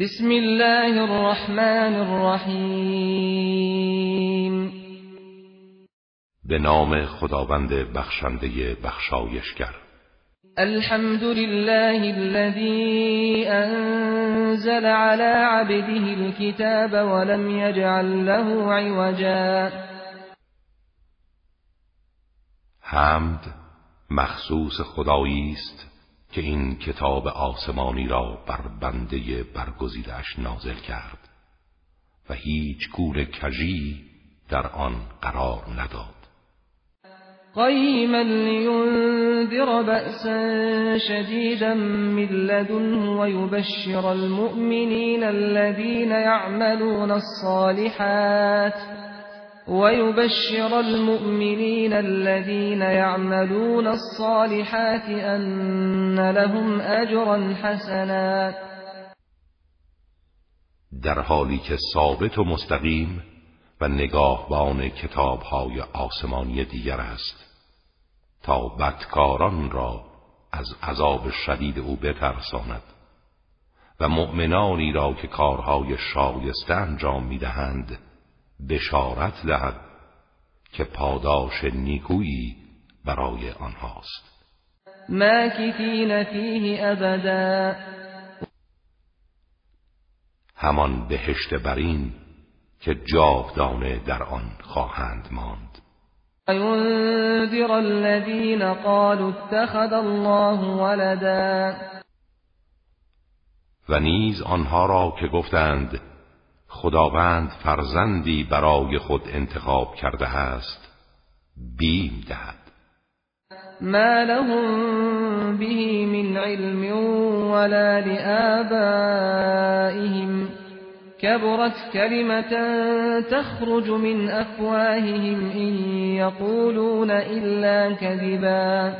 بسم الله الرحمن الرحیم. به نام خداوند بخشنده بخشایشگر. الحمد لله الذي انزل على عبده الكتاب ولم يجعل له عوجا. حمد مخصوص خدایی است. که این کتاب آسمانی را بر بنده برگزیدش نازل کرد و هیچ گونه کجی در آن قرار نداد. قیما لینذر بأسا شدیدا من لدنه ويبشر المؤمنین الذين يعملون الصالحات ويبشر المؤمنين الذين يعملون الصالحات أن لهم أجرا حسنا. در حالی که ثابت و مستقیم و نگاهبان کتابهای آسمانی دیگر است تا بدکاران را از عذاب شدید او بترساند و مؤمنانی را که کارهای شایسته انجام می‌دهند بشارت دهد که پاداش نیکویی برای آنهاست. ماکثین فیه ابدا. همان بهشت برین که جاودانه در آن خواهند ماند. وینذر الذین قالوا اتخذ الله ولدا. و نیز آنها را که گفتند خداوند فرزندی برای خود انتخاب کرده است بیم دهد. ما لهم به من علم ولا لآبائهم. كبرت كلمة تخرج من أفواههم إن يقولون إلا كذبا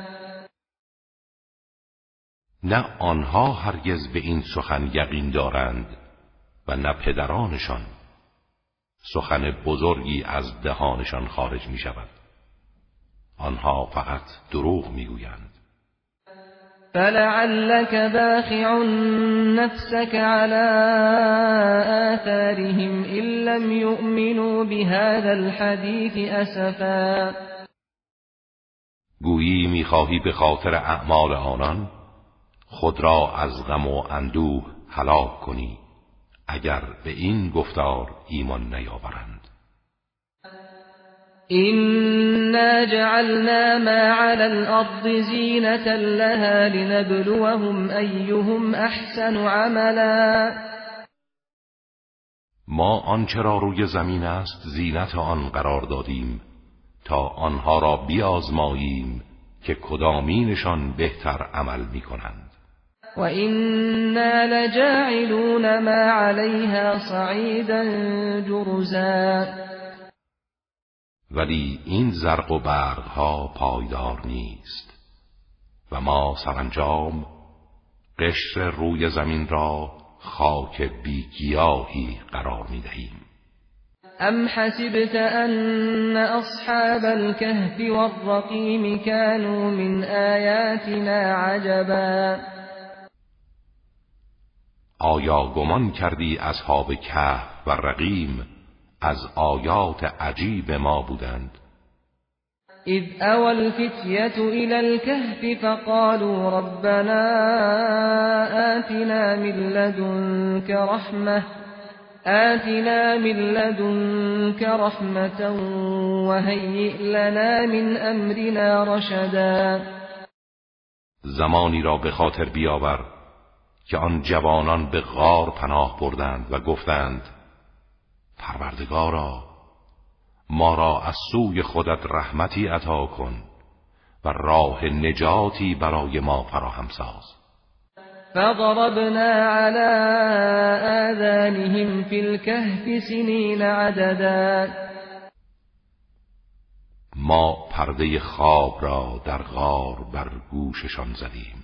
نه آنها هرگز به این سخن یقین دارند و نه پدرانشان. سخن بزرگی از دهانشان خارج می شود آنها فقط دروغ می گویند فلعلك باخع نفسك على آثارهم إن لم يؤمنوا بهذا الحديث أسفا. گویی می‌خواهی به خاطر اعمال آنان خود را از غم و اندوه هلاک کنی. اگر به این گفتار ایمان نیاورند. إنا جعلنا ما على الأرض زینة لها لنبلوهم أيهم أحسن عملا. ما آنچه را روی زمین است زینت آن قرار دادیم تا آنها را بیازماییم که کدامینشان بهتر عمل می کنند وَإِنَّا لَجَاعِلُونَ مَا عَلَيْهَا صَعِيدًا جُرُزًا. ولی این زرق و برقها پایدار نیست. و ما سرانجام قشر روی زمین را خاک بیگیاهی قرار می دهیم ام حسبت ان اصحاب الكهف والرقیم كانوا من آیاتنا عجبا؟ آیا گمان کردی اصحاب کهف و رقیم از آیات عجیب ما بودند؟ اذ اوى الفتية الى الكهف فقالوا ربنا آتنا من لدنك رحمة آتنا من لدنك رحمة وهيئ لنا من امرنا رشدا. زمانی را به خاطر بیاور که آن جوانان به غار پناه بردند و گفتند پروردگارا ما را از سوی خودت رحمتی عطا کن و راه نجاتی برای ما فراهم ساز. فضربنا على آذانهم في الكهف سنين عددا. ما پرده خواب را در غار بر گوششان زدیم.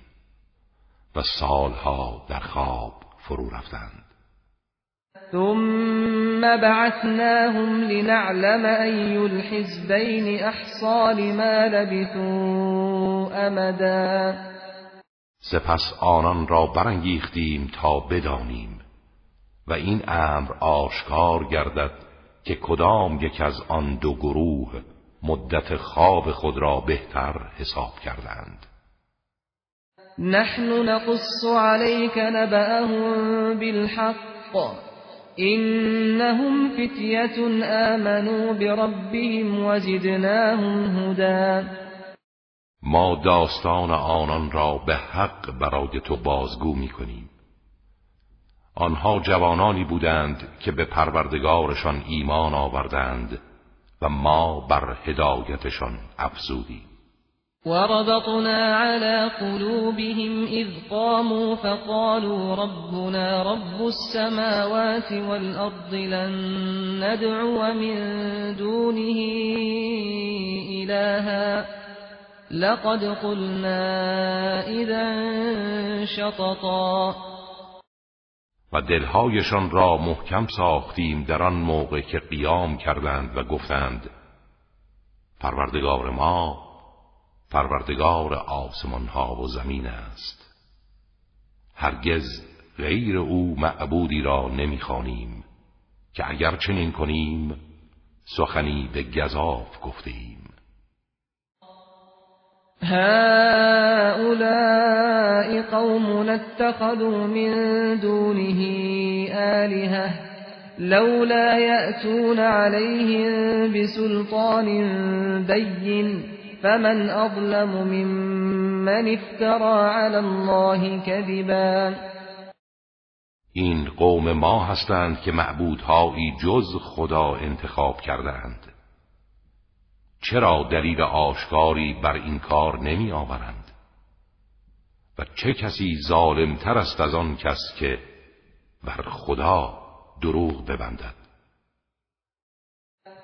و سالها در خواب فرو رفتند. ثم بعثناهم لنعلم أي الحزبين احصى لما لبثوا امدا سپس آنان را برانگیختیم تا بدانیم و این امر آشکار گردد که کدام یک از آن دو گروه مدت خواب خود را بهتر حساب کردند. نحن نقص عليك نبأهم بالحق. إنهم فتية آمنوا بربهم وزدناهم هدى. ما داستان آنان را به حق برای تو بازگو می کنیم. آنها جوانانی بودند که به پروردگارشان ایمان آوردند و ما بر هدایتشان افزودیم. وربطنا على قلوبهم إذ قاموا فقالوا ربنا رب السماوات والأرض لن ندعو من دونه إلها. لقد قلنا إذا شططا. و دلهایشان را محکم ساختیم در آن موقع که قیام کردند و گفتند پروردگار ما پروردگار آسمان ها و زمین است. هرگز غیر او معبودی را نمی‌خوانیم که اگر چنین کنیم سخنی به گذاف گفتیم هؤلاء قوم اتخذوا من دونه آلهة لولا يأتون عليهم بسلطان بين فمن اظلم ممن افترى على الله كذبا. این قوم ما هستند که معبودهایی جز خدا انتخاب کردند چرا دلیل آشکاری بر این کار نمی آورند و چه کسی ظالمتر است از آن کس که بر خدا دروغ ببندد؟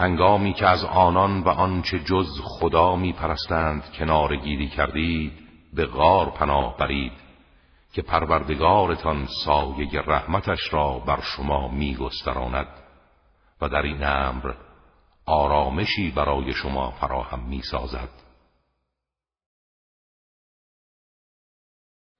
هنگامی که از آنان و آنچه جز خدا می پرستند کنار گیری کردید به غار پناه برید که پروردگارتان سایه رحمتش را بر شما می گستراند و در این امر آرامشی برای شما فراهم می سازد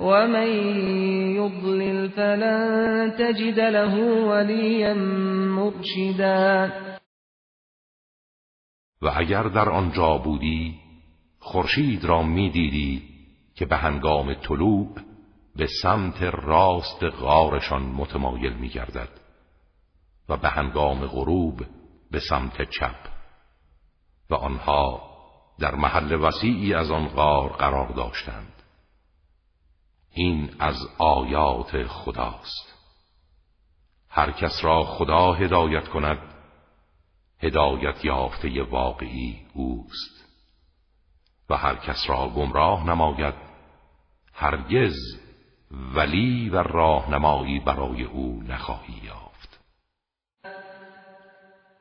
ومن يضلل فلن تجد له وليا مرشدا. و اگر در آنجا بودی خورشید را می‌دیدی که به هنگام طلوع به سمت راست غارشان متمایل میگردد و به هنگام غروب به سمت چپ. و آنها در محل وسیعی از آن غار قرار داشتند. این از آیات خداست. هر کس را خدا هدایت کند هدایت یافته واقعی اوست. و هر کس را گمراه نماید هرگز ولی و راهنمایی برای او نخواهی یافت.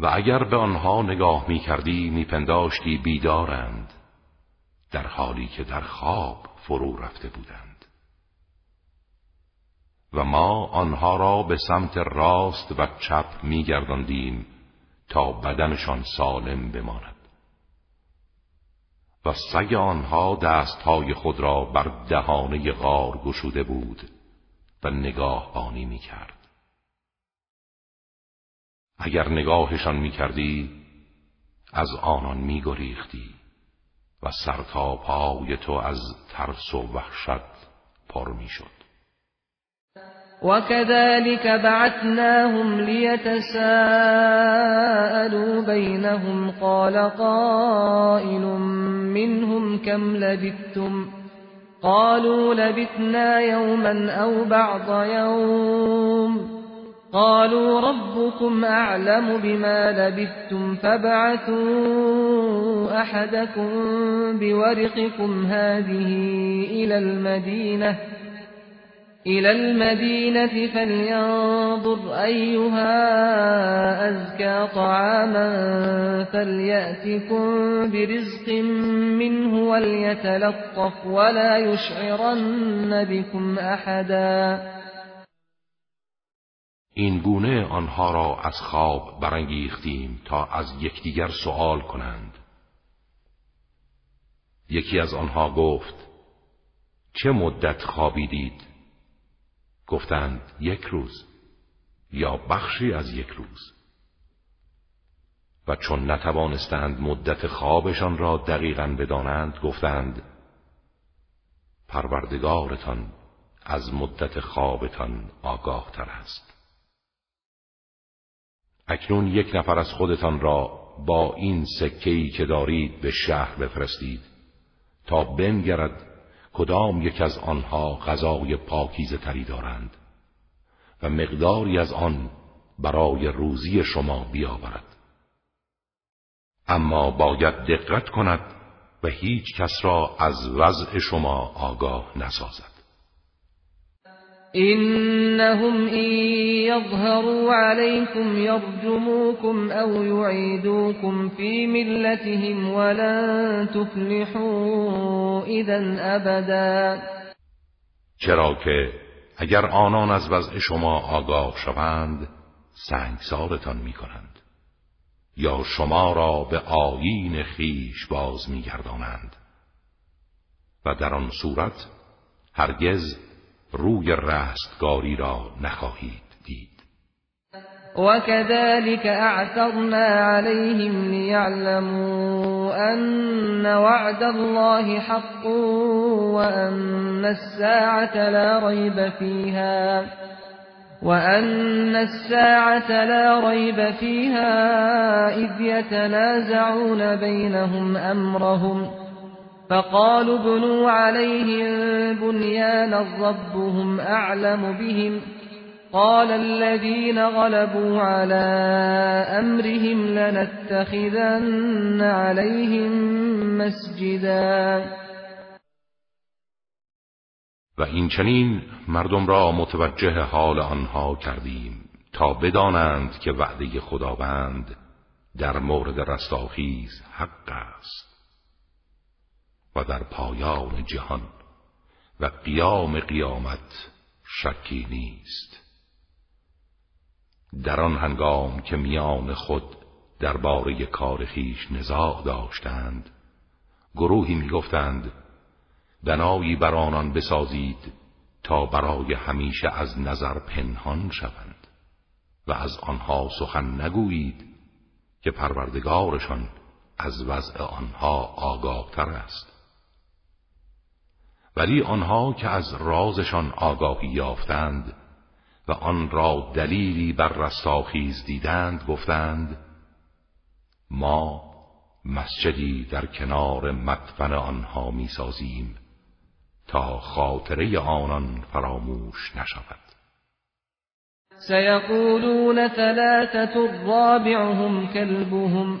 و اگر به آنها نگاه می کردی می پنداشتی بیدارند در حالی که در خواب فرو رفته بودند و ما آنها را به سمت راست و چپ می گرداندیم تا بدنشان سالم بماند و سگ آنها دستهای خود را بر دهانه غار گشوده بود و نگاه بانی می کرد. اگر نگاهشان می کردی از آنان می گریختی و سرتا پای تو از ترس و وحشت پر می شد. وكذلك بعثناهم ليتساءلوا بينهم قال قائل منهم كم لبثتم قالوا لبثنا يوما أو بعض يوم قالوا ربكم أعلم بما لبثتم فابعثوا أحدكم بورقكم هذه إلى المدينة إلى المدينة فلينظر أيها أزكى طعاما فليأتكم برزق منه وليتلطف ولا يشعرن بكم أحدا. این گونه آنها را از خواب برانگیختیم تا از یکدیگر سوال کنند. یکی از آنها گفت چه مدت خوابیدید؟ گفتند یک روز یا بخشی از یک روز. و چون نتوانستند مدت خوابشان را دقیقا بدانند گفتند پروردگارتان از مدت خوابتان آگاه تر است. اکنون یک نفر از خودتان را با این سکهی که دارید به شهر بفرستید تا بنگرد کدام یک از آنها غذای پاکیزه تری دارند و مقداری از آن برای روزی شما بیاورد. اما باید دقت کند و هیچ کس را از وضع شما آگاه نسازد. إنهم إن يظهروا عليكم يرجموكم أو يعيدوكم في ملتهم ولن تفلحوا إذا أبدا چرا که اگر آنان از وضع شما آگاه شوند سنگسارتان می کنند یا شما را به آیین خیش باز می گردانند و در آن صورت هرگز روی رستگاری را نخواهید دید. وكذلك اعثرنا عليهم ليعلموا أن وعد الله حق وأن الساعة لا ريب فيها وأن الساعة لا ريب فيها إذ يتنازعون بينهم أمرهم فقالوا بنوا عليهم بنيانا ربهم أعلم بهم. قال الذين غلبوا على أمرهم لنتخذن عليهم مسجدا. و این چنین مردم را متوجه حال آنها کردیم تا بدانند که وعده خداوند در مورد رستاخیز حق است. در پایان جهان و قیام قیامت شکی نیست. در آن هنگام که میان خود درباره کار خیش نزاع داشتند گروهی می‌گفتند بنایی بر آنان بسازید تا برای همیشه از نظر پنهان شوند و از آنها سخن نگویید که پروردگارشان از وضع آنها آگاه تر است. ولی آنها که از رازشان آگاهی یافتند و آن را دلیلی بر رستاخیز دیدند گفتند ما مسجدی در کنار مدفن آنها می‌سازیم تا خاطره آنان فراموش نشود. سيقولون ثلاثة رابعهم كلبهم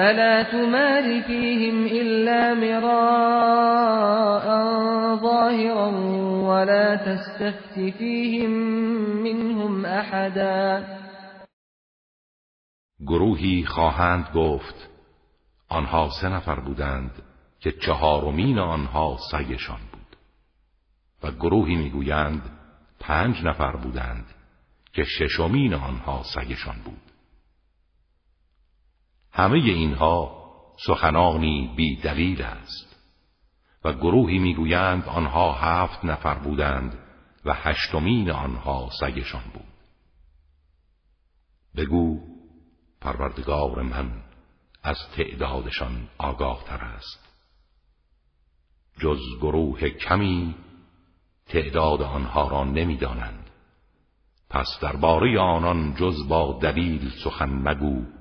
فلا تمار فيهم إلا مراء ظاهرا ولا تستفت فيهم منهم أحدا. گروهی خواهند گفت آنها سه نفر بودند که چهارمین آنها سگشان بود. و گروهی می‌گویند پنج نفر بودند که ششمین آنها سگشان بود. همه اینها سخنانی بی دلیل است و گروهی می‌گویند آنها هفت نفر بودند و هشتمین آنها سگشان بود. بگو پروردگار من از تعدادشان آگاه تر است. جز گروه کمی تعداد آنها را نمی‌دانند. پس درباره آنان جز با دلیل سخن مگو.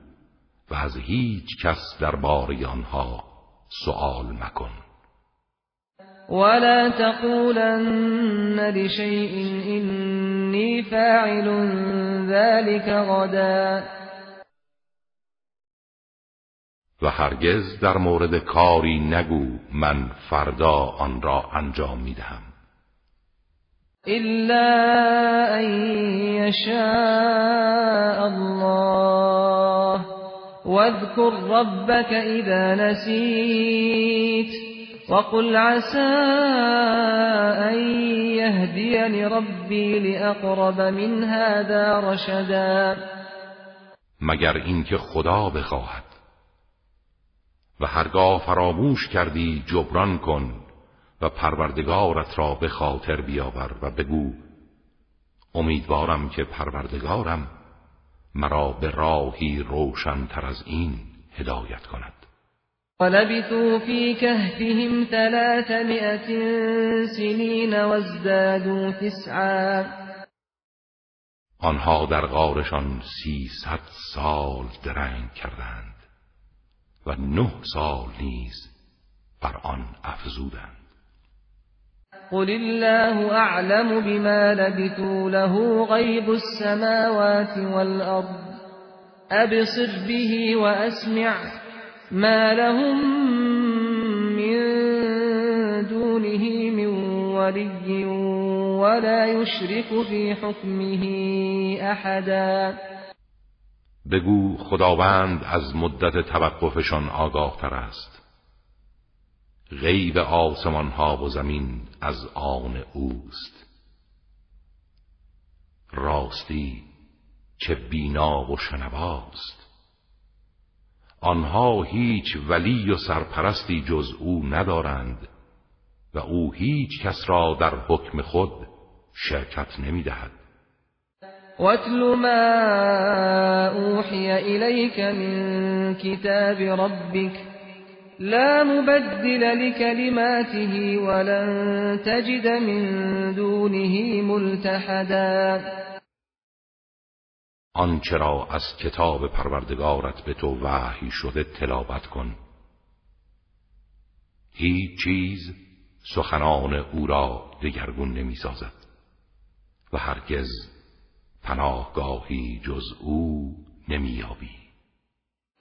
و از هیچ کس درباره آنها سؤال مکن. ولا تقولن لشيء إني فاعل ذلك غدا. و هرگز در مورد کاری نگو من فردا آن را انجام می‌دهم. إلا أن يشاء الله. واذكر ربك إذا نسيت وقل عسى أن يهديني ربي لأقرب من هذا رشدا. مگر اینکه خدا بخواهد. و هرگاه فراموش کردی جبران کن و پروردگارت را به خاطر بیاور و بگو امیدوارم که پروردگارم مرا به راهی روشنتر از این هدایت کند. ولبثوا في كهفهم ثلاثمائة سنين وازدادوا تسعا. آنها در غارشان سیصد سال درنگ کردند و نه سال نیز بر آن افزودند. قل الله اعلم بما لبثوا له غیب السماوات والارض ابصر به واسمع ما لهم من دونه من ولي ولا يشرك في حكمه احدا بگو خداوند از مدت توقفشان آگاه تر است. غیب آسمان ها و زمین از آن اوست. راستی چه بینا و شنواست. آنها هیچ ولی و سرپرستی جز او ندارند و او هیچ کس را در حکم خود شرکت نمی دهد واتل ما اوحی الیک من کتاب ربک لا مبدل لكلماته ولن تجد من دونه ملتحدا. آنچه را از کتاب پروردگارت به تو وحی شده تلاوت کن. هیچ چیز سخنان او را دگرگون نمی سازد و هرگز پناهگاهی جز او نمییابی.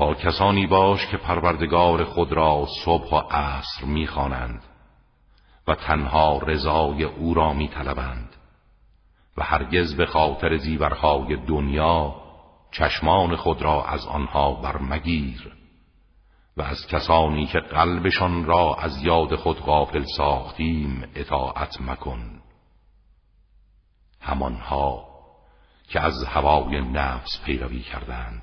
با کسانی باش که پروردگار خود را صبح و عصر می‌خوانند و تنها رضای او را میطلبند و هرگز به خاطر زیورهای دنیا چشمان خود را از آنها برمگیر و از کسانی که قلبشان را از یاد خود غافل ساختیم اطاعت مکن. همانها که از هوای نفس پیروی کردند.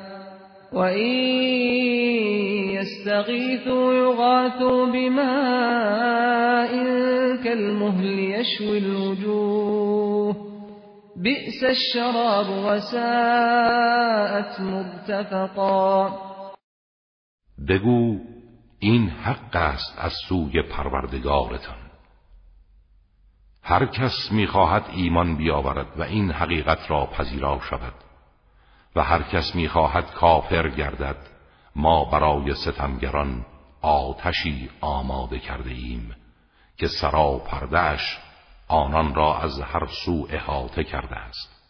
وَإِن يستغيثوا يغاثوا بماء كالمهل يشوي الوجوه بئس الشراب وساءت مرتفقا بگو این حق است از سوی پروردگارتان. هر کس می‌خواهد ایمان بیاورد و این حقیقت را پذیرا شود. و هر کس می‌خواهد کافر گردد. ما برای ستمگران آتشی آماده کرده ایم که سرا پردش آنان را از هر سو احاطه کرده است.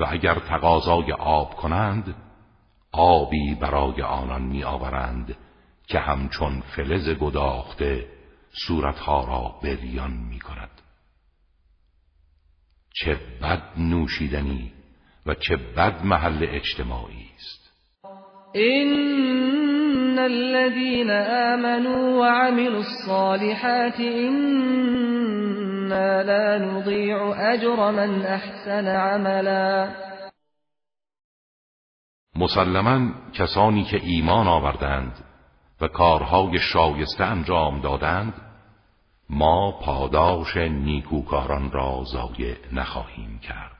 و اگر تقاضای آب کنند آبی برای آنان میآورند که همچون فلز گداخته صورتها را بریان می کند چه بد نوشیدنی! و چه بد محل اجتماعی است. این الذين آمنوا وعملوا الصالحات إنا لا نضيع أجر من احسن عملا. مسلما کسانی که ایمان آوردند و کارهای شایسته انجام دادند ما پاداش نیکوکاران را ضایع نخواهیم کرد.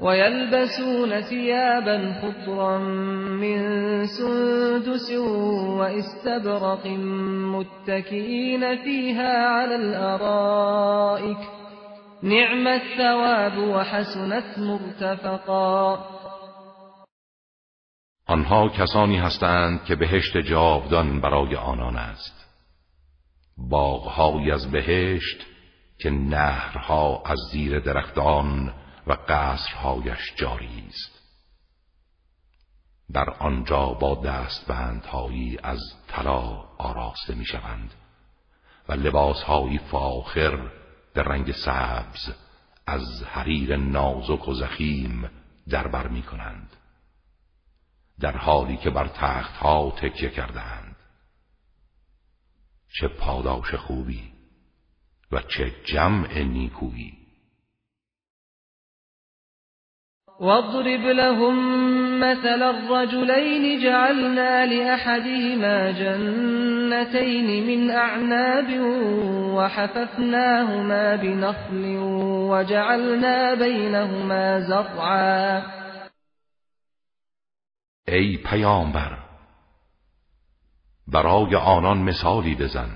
ويلبسون ثيابا خضرا من سندس واستبرق متكئين فيها على الأرائك. نعم الثواب وحسنت مرتفقا. آنها کسانی هستند که بهشت جاودان برای آنان است. باغهایی از بهشت که نهرها از زیر درختان و قصرهایش جاری است. در آنجا با دستبندهایی از طلا آراسته می‌شوند و لباسهایی فاخر در رنگ سبز از حریر نازک و زخیم در بر می کنند در حالی که بر تختها تکیه کردند چه پاداش خوبی و چه جمع نیکویی! واضرب لهم مثل الرجلين جعلنا لأحدهما جنتين من أعناب وحففناهما بنخل وجعلنا بينهما زرعا. ای پیامبر برای آنان مثالی بزن.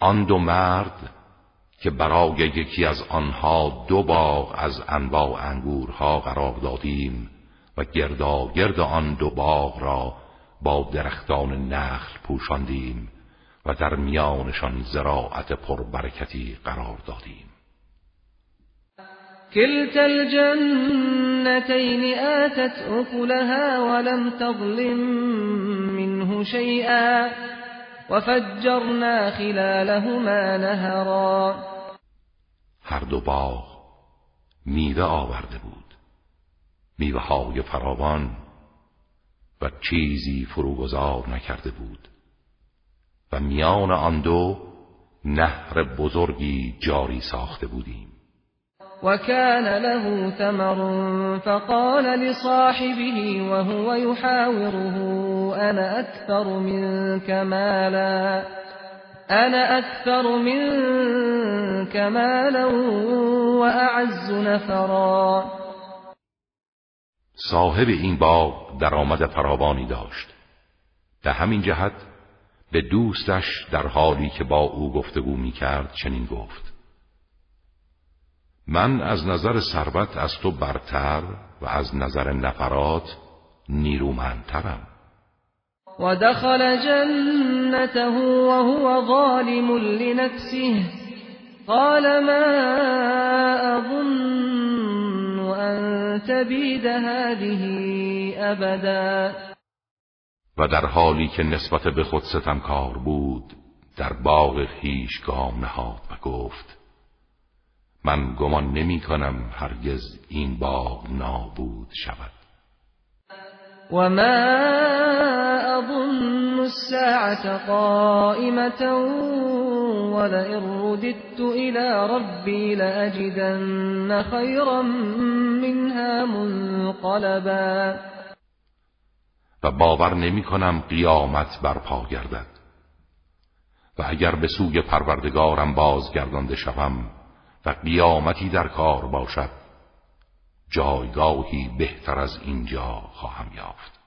آن دو مرد که برای یکی از آنها دو باغ از انواع انگورها قرار دادیم و گرد آن دو باغ را با درختان نخل پوشاندیم و در میانشان زراعت پربرکتی قرار دادیم. كلتا الجنتين آتت أكلها ولم تظلم منه شيئا وفجرنا خلالهما نهرا. هر دو باغ میوه آورده بود. میوه های فراوان و چیزی فروگذار نکرده بود. و میان آن دو نهر بزرگی جاری ساخته بودیم. وكان له ثمر فقال لصاحبه وهو يحاوره أنا أكثر منك مالا؟ أنا أكثر منك مالا وأعز نفرا؟ صاحب این باغ درآمد فراوانی داشت. به همین جهت به دوستش در حالی که با او گفتگو می کرد چنین گفت. من از نظر ثروت از تو برتر و از نظر نفرات نیرومندترم. و دخل جنته وهو ظالم لنفسه. قال ما اظن ان تبید هذه ابدا و در حالی که نسبت به خود ستمکار بود در باغ خیش گام نهاد و گفت من گمان نمی کنم هرگز این باغ نابود شود. و ما اظن الساعة قائمة ولئن رددت إلى ربي لأجدن خيرا منها منقلبا. و باور نمی کنم قیامت برپا گردد. و اگر به سوی پروردگارم بازگردانده شوم قیامتی در کار باشد. جایگاهی بهتر از اینجا خواهم یافت.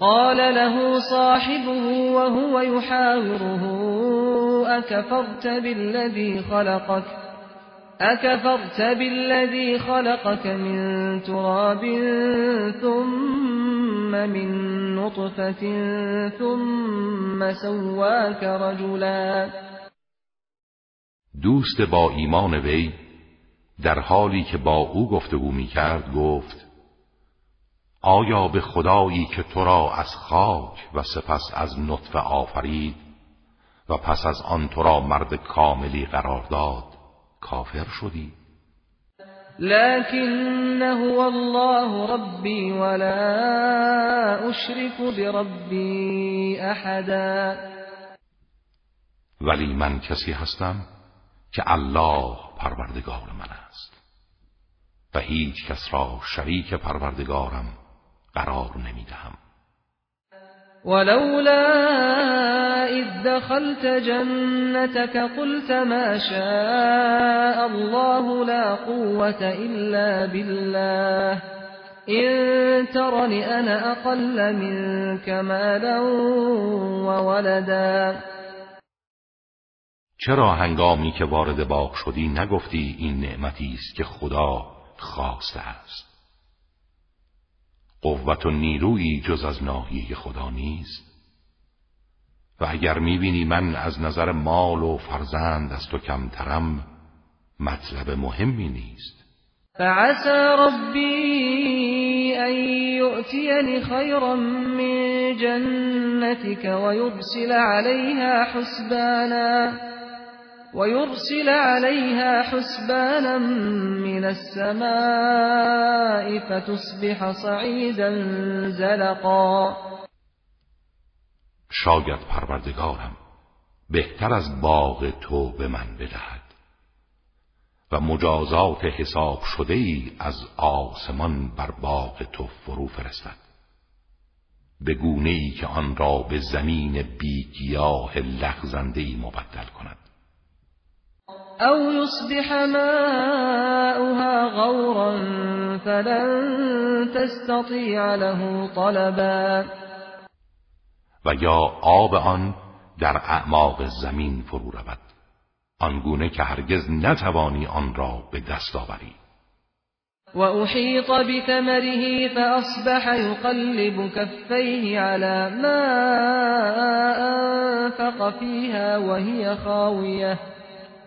قال له صاحبه وهو يحاوره أكفرت بالذي خلقك؟ أكفرت بالذي خلقك من تراب ثم من نطفة ثم سواك رجلا. دوست با ایمان وی در حالی که با او گفتگو می کرد گفت آیا به خدایی که تو را از خاک و سپس از نطفه آفرید و پس از آن تو را مرد کاملی قرار داد کافر شدی؟ لكن هو الله ربی ولا اشرك بربی احدا ولی من کسی هستم؟ که الله پروردگار من است. و هیچ کس را شریک پروردگارم قرار نمی‌دهم. ولولا اذ دخلت جنتك قلت ما شاء الله لا قوة إلا بالله. إن ترني أنا أقل منك مالا وولدا چرا هنگامی که وارد باغ شدی نگفتی این نعمتی است که خدا خواسته است؟ قوت و نیرویی جز از ناحیه خدا نیست. و اگر می‌بینی من از نظر مال و فرزند از تو کمترم مطلب مهمی نیست. فعسى ربی ان یؤتینی خیرا من جنتك ويرسل عليها حسبانا. ويرسل عليها حسبانا من السماء فتصبح صعيدا زلقا. شاید پروردگارم بهتر از باغ تو به من بدهد و مجازات حساب شده ای از آسمان بر باغ تو فرو فرستد. به گونه ای که آن را به زمین بیگیاه لغزنده ای مبدل کند. أو يصبح ماؤها غورا فلن تستطيع له طلبا. و یا آب آن در اعماق زمین فرو رود. آنگونه که هرگز نتوانی آن را به دست آوری. و احیط بثمره فأصبح يقلب كفيه على ما انفق فيها وهي خاویه.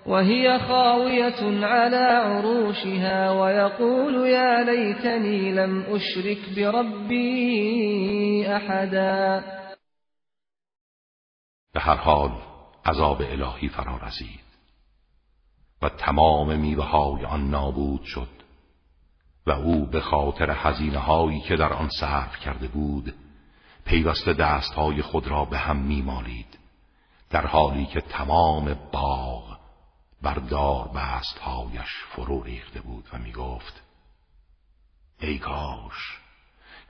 وهي خاوية على عروشها ويقول يا ليتني لم أشرك بربي أحدا. به هر حال عذاب الهی فرا رسید و تمام میوه های آن نابود شد و او به خاطر هزینه هایی که در آن صرف کرده بود پیوسته دست های خود را به هم میمالید در حالی که تمام باغ بر دار هایش فرو ریخته بود و می گفت ای کاش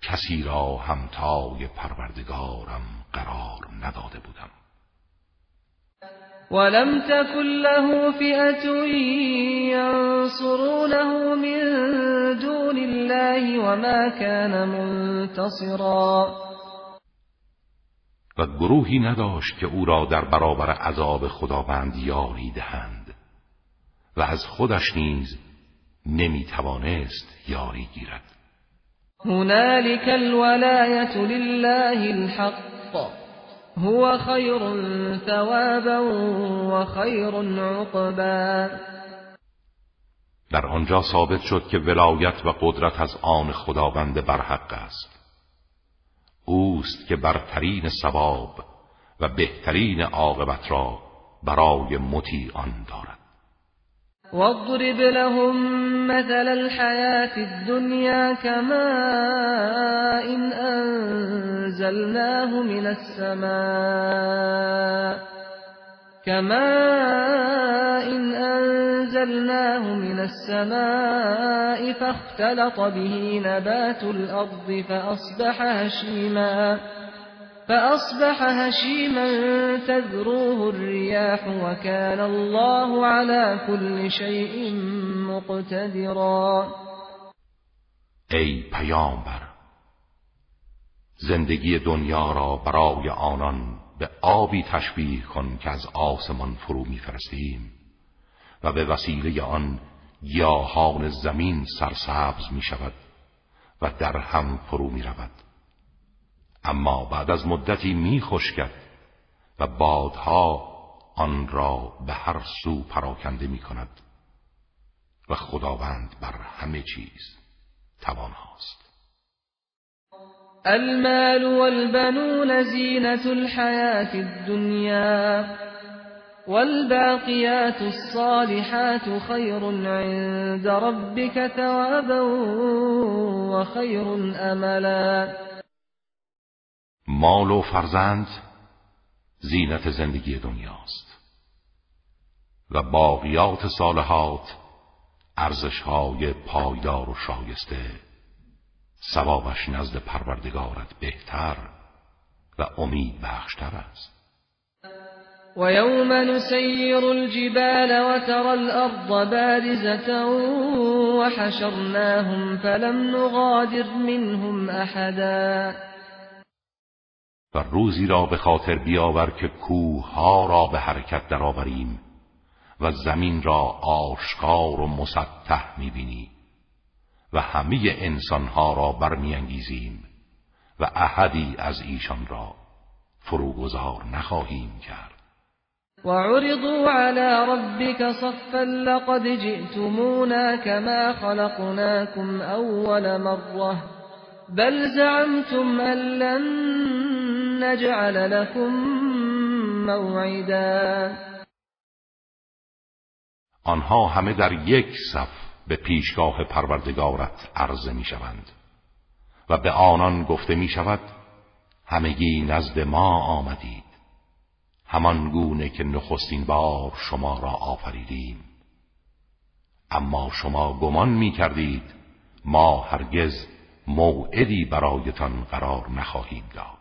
کسی را همتای پروردگارم قرار نداده بودم. ولم تكن له فئة ينصرونه من دون الله وما كان منتصرا. و گروهی نداشت که او را در برابر عذاب خداوند یاری دهند. و از خودش نیز نمی توانست یاری گیرد. هنالك الولایت لله الحق. هو خیر ثوابا و خیر عقبا. در آنجا ثابت شد که ولایت و قدرت از آن خداوند برحق است. اوست که برترین ثواب و بهترین عاقبت را برای مطیعان دارد. واضرب لهم مثل الحياة الدنيا كماء إن أنزلناه من السماء كماء إن أنزلناه من السماء فاختلط به نبات الأرض فأصبح هشيما فأصبح هشيما تذروه الرياح وكان الله على كل شيء مقتدرا. ای پیامبر زندگی دنیا را برای آنان به آبی تشبیه کن که از آسمان فرو میفرستیم و به وسیله آن گیاهان زمین سرسبز می شود و در هم فرو می رود اما بعد از مدتی می خشکد و بادها آن را به هر سو پراکنده می کند و خداوند بر همه چیز تواناست المال والبنون زینة الحياة الدنيا والباقيات الصالحات خير عند ربك ثوابا وخير املا مال و فرزند زینت زندگی دنیاست. و باقیات صالحات ارزشهای پایدار و شایسته ثوابش نزد پروردگارت بهتر و امید بخشتر است. و یوم نسیر الجبال و ترى الارض بارزة و حشرناهم فلم نغادر منهم احدا. و روزی را به خاطر بیاور که کوه ها را به حرکت درآوریم و زمین را آشکار و مسطح می‌بینی و همه انسانها را برمیانگیزیم و احدی از ایشان را فروگذار نخواهیم کرد. وعرضوا على ربك صفا لقد جئتمونا كما خلقناكم اول مره بل زعمتم ان لن نجعل لكم موعدا. آنها همه در یک صف به پیشگاه پروردگارت عرضه می شوند و به آنان گفته می شود همگی نزد ما آمدید. همان گونه که نخستین بار شما را آفریدیم. اما شما گمان می کردید ما هرگز موعدی برایتان قرار نخواهیم داد.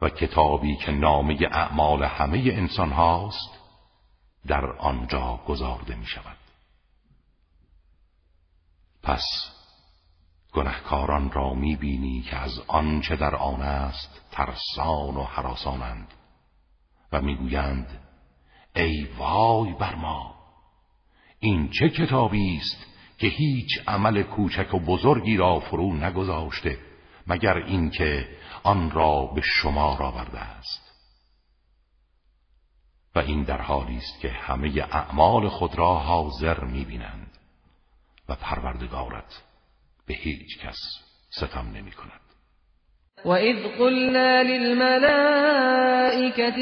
و کتابی که نامه اعمال همه انسان هاست در آنجا گذارده می شود پس گنهکاران را می‌بینی که از آنچه در آن است ترسان و حراسانند و می‌گویند ای وای بر ما! این چه کتابی است که هیچ عمل کوچک و بزرگی را فرو نگذاشته مگر اینکه آن را به شما را برده است. و این در حالی است که همه اعمال خود را حاضر می‌بینند و پروردگارت به هیچ کس ستم نمی کند وَإِذْ قُلْنَا لِلْمَلَائِكَةِ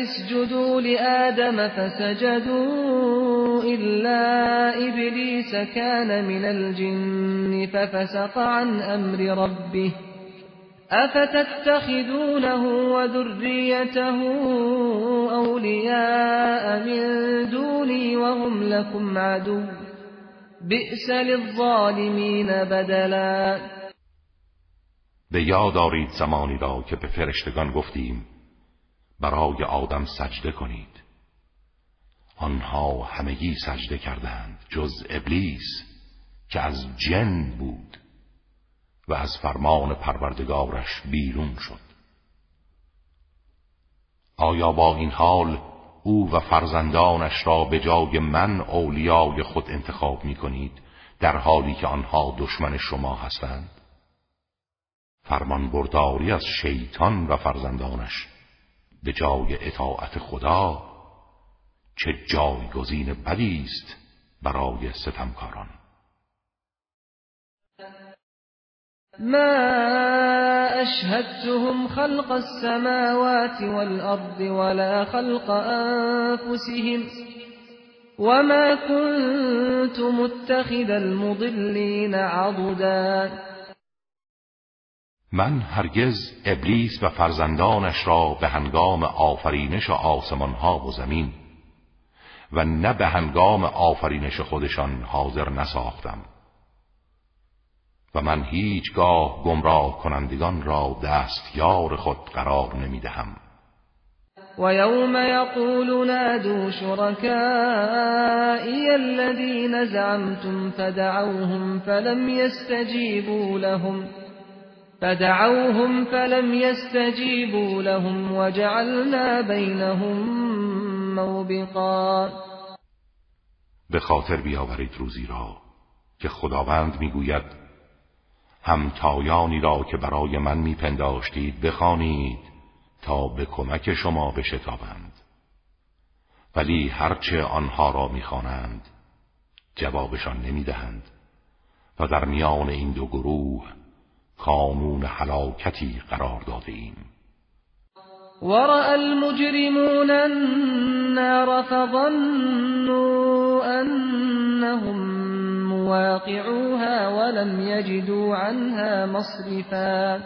اسْجُدُوا لِآدَمَ فَسَجَدُوا إِلَّا إِبْلِيسَ كَانَ مِنَ الْجِنِّ فَفَسَقَ عَنْ أَمْرِ رَبِّهِ أَفَتَتَّخِذُونَهُ وَذُرِّيَّتَهُ أَوْلِيَاءَ مِن دُونِي وَهُمْ لَكُمْ عَدُوٌّ بئس للظالمین بدلا به یاد آرید زمانی را که به فرشتگان گفتیم برای آدم سجده کنید. آنها همگی سجده کردند جز ابلیس که از جن بود. و از فرمان پروردگارش بیرون شد. آیا با این حال او و فرزندانش را به جای من اولیای خود انتخاب می کنید در حالی که آنها دشمن شما هستند؟ فرمان برداری از شیطان و فرزندانش به جای اطاعت خدا چه جایگزین بدی است برای ستمکاران. ما اشهدتهم خلق السماوات والارض ولا خلق انفسهم وما كنت متخذ المضلين عضدا. من هرگز ابلیس و فرزندانش را به هنگام آفرینش آسمان ها و زمین و نه به هنگام آفرینش خودشان حاضر نساختم. و من هیچگاه گمراه کنندگان را دستیار خود قرار نمی‌دهم. و یوم یقول نادوا شركائي الذين زعمتم فدعوهم فلم يستجيبوا لهم فدعوهم فلم يستجيبوا لهم وجعلنا بينهم موبقا. به خاطر بیاورید روزی را که خداوند می‌گوید همتایانی را که برای من میپنداشتید بخوانید تا به کمک شما بشتابند. ولی هرچه آنها را می‌خوانند جوابشان نمی‌دهند و در میان این دو گروه کامون حلاکتی قرار داده ایم ورأى المجرمون النار فظنوا أنهم مواقعوها ولم يجدوا عنها مصرفا.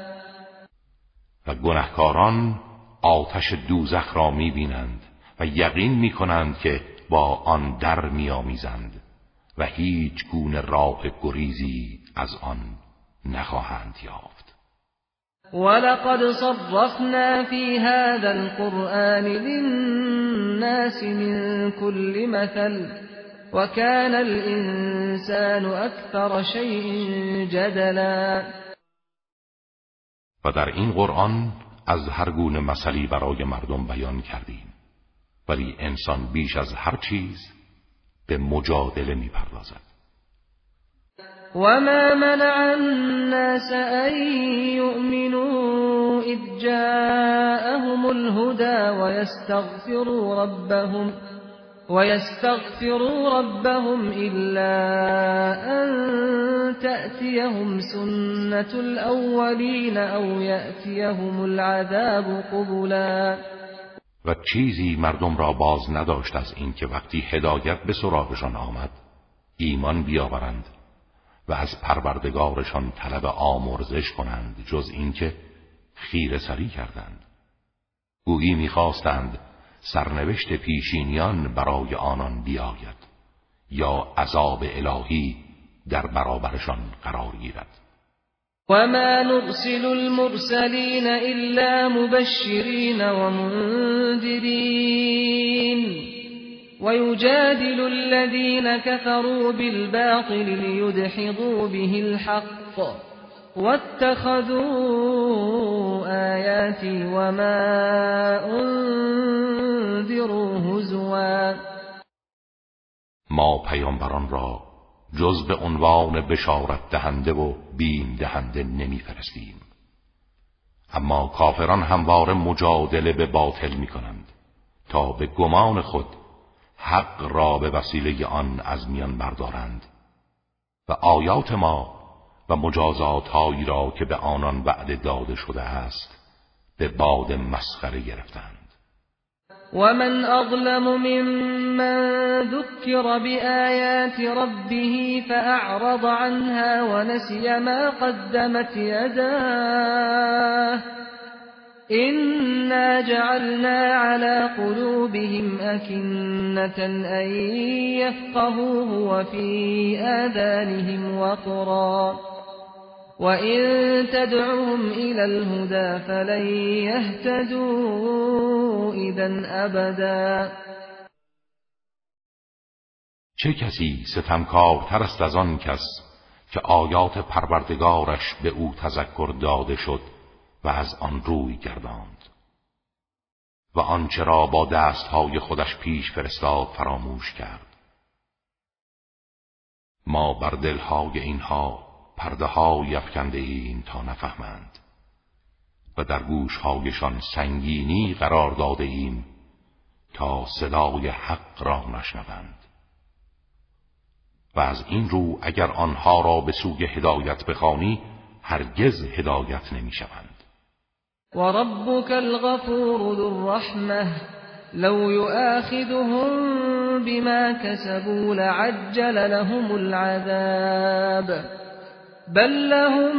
و گنهکاران آتش دوزخ را می‌بینند و یقین می‌کنند که با آن در میآمیزند و هیچ گونه راه گریزی از آن نخواهند یافت. ولقد صرفنا في هذا القرآن للناس من كل مثل وكان الإنسان أكثر شيء جدلا. و در این قرآن از هر گونه مثلی برای مردم بیان کردیم. ولی انسان بیش از هر چیز به مجادله می‌پردازد. وما منع الناس أن يؤمنوا إذ جاءهم الهدى ويستغفروا ربهم ويستغفروا ربهم إلا أن تأتيهم سنة الأولين أو يأتيهم العذاب قبلا و چیزی مردم را باز نداشت از اینکه وقتی هدایت به سراغشان آمد ایمان بیاورند و از پروردگارشان طلب آمرزش کنند جز اینکه خیر سری کردند. گویی می‌خواستند سرنوشت پیشینیان برای آنان بیاید یا عذاب الهی در برابرشان قرار گیرد. وما نرسل المرسلين إلا مبشرين ومنذرين ويجادل الذين كفروا بالباطل ليدحضوا به الحق واتخذوا آياتي وما انذروا هزوا. ما پیامبران را جز به عنوان بشارت دهنده و بیم دهنده نمیفرستیم اما کافران همواره مجادله به باطل می کنند تا به گمان خود حق را به وسیله آن از میان بردارند. و آیات ما و مجازات هایی را که به آنان وعده داده شده است به باد مسخره گرفتند. ومن أظلم ممن ذكر بآيات ربه فأعرض عنها ونسي ما قدمت يداه إنا جعلنا على قلوبهم أكنة أن يفقهوه وفي آذانهم وقرا وإن تدعهم إلى الهدى فلن يهتدوا إذا أبدا. چه کسی ستمکارتر است از آن کس که آیات پروردگارش به او تذکر داده شد و از آن روی گرداند؟ و آنچه را با دستهای خودش پیش فرستاد فراموش کرد. ما بر دلهای اینها پرده های افکنده ایم تا نفهمند. و در گوشهایشان سنگینی قرار داده ایم تا صدای حق را نشنوند. و از این رو اگر آنها را به سوی هدایت بخوانی هرگز هدایت نمی‌شوند. و ربک الغفور ذو الرحمه لو يؤاخذهم بما كسبوا لعجل لهم العذاب. بل لهم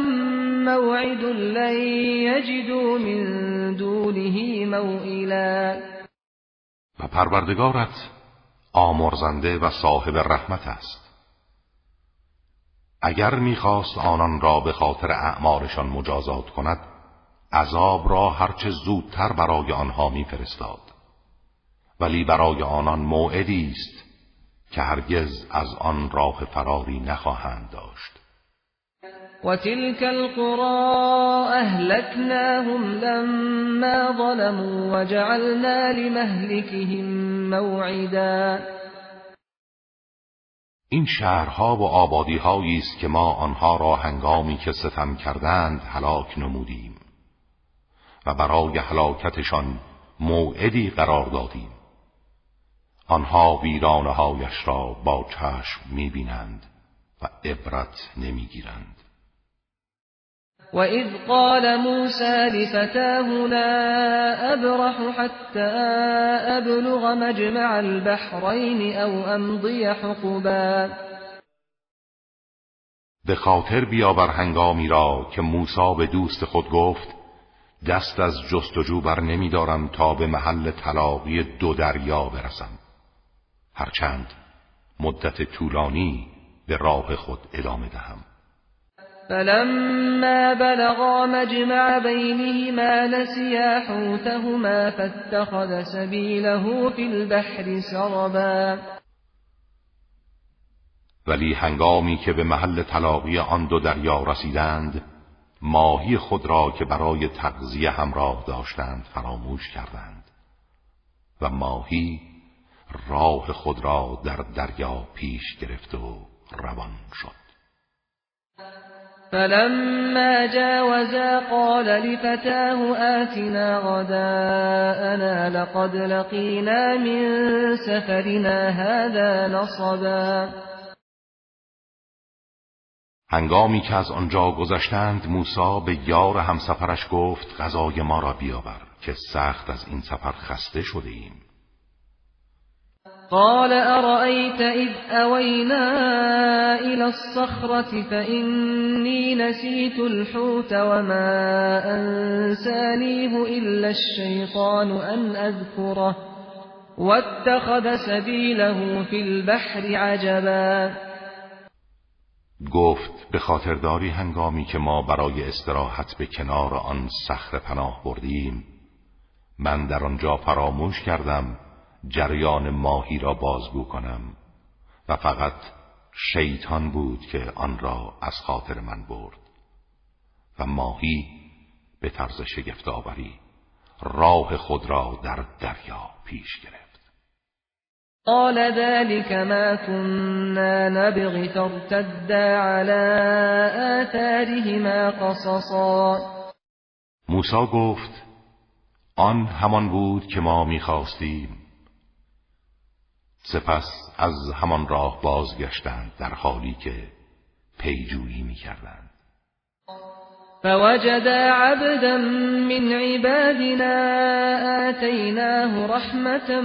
موعد لن يجدوا من دونه موئلا. و پروردگارت آمرزنده و صاحب رحمت است. اگر می‌خواست آنان را به خاطر اعمارشان مجازات کند عذاب را هرچه زودتر برای آنها میفرستاد. ولی برای آنان موعدی است که هرگز از آن راه فراری نخواهند داشت. و تلك القرى اهلكناهم لما ظلموا وجعلنا لمهلكهم موعدا. این شهرها و آبادیهایی است که ما آنها را هنگامی که ستم کردند هلاک نمودیم و برای هلاکتشان موعدی قرار دادیم. آنها ویرانه هایش را با چشم می‌بینند و عبرت نمی‌گیرند. و اذ قال موسى لفتاه لا ابرح حتى ابلغ مجمع البحرين او امضي حقبا. به خاطر بیاور هنگامی را که موسی به دوست خود گفت دست از جستجو بر نمیدارم تا به محل طلاقی دو دریا برسم. هرچند مدت طولانی به راه خود ادامه دهم. فلما بلغا مجمع بینهما نسیا حوتهما فاتخذ سبیله فی البحر سربا. ولی هنگامی که به محل تلاقی آن دو دریا رسیدند ماهی خود را که برای تغذیه همراه داشتند فراموش کردند و ماهی راه خود را در دریا پیش گرفت و روان شد. فلما جاوزا قال لفتاه آتنا غداءنا لقد لقينا من سفرنا هذا نصبا. هنگامی که از آنجا گذشتند موسی به یار همسفرش گفت غذای ما را بیاور که سخت از این سفر خسته شده ایم قال أرأيت إذ أوينا إلى الصخرة فإني نسيت الحوت وما أنسانيه إلا الشيطان أن أذكره واتخذ سبيله في البحر عجبا. گفت به خاطرداری هنگامی که ما برای استراحت به کنار آن صخره پناه بردیم من در آنجا فراموش کردم جریان ماهی را بازگو کنم و فقط شیطان بود که آن را از خاطر من برد و ماهی به طرز شگفتآوری راه خود را در دریا پیش گرفت. قال ذلك ما كنا نبغي فارتدا على آثارهما قصصا. موسی گفت آن همان بود که ما می‌خواستیم سپس از همان راه بازگشتند در حالی که پیجویی می‌کردند. فوجد عبدا من عبادنا آتيناه رحمة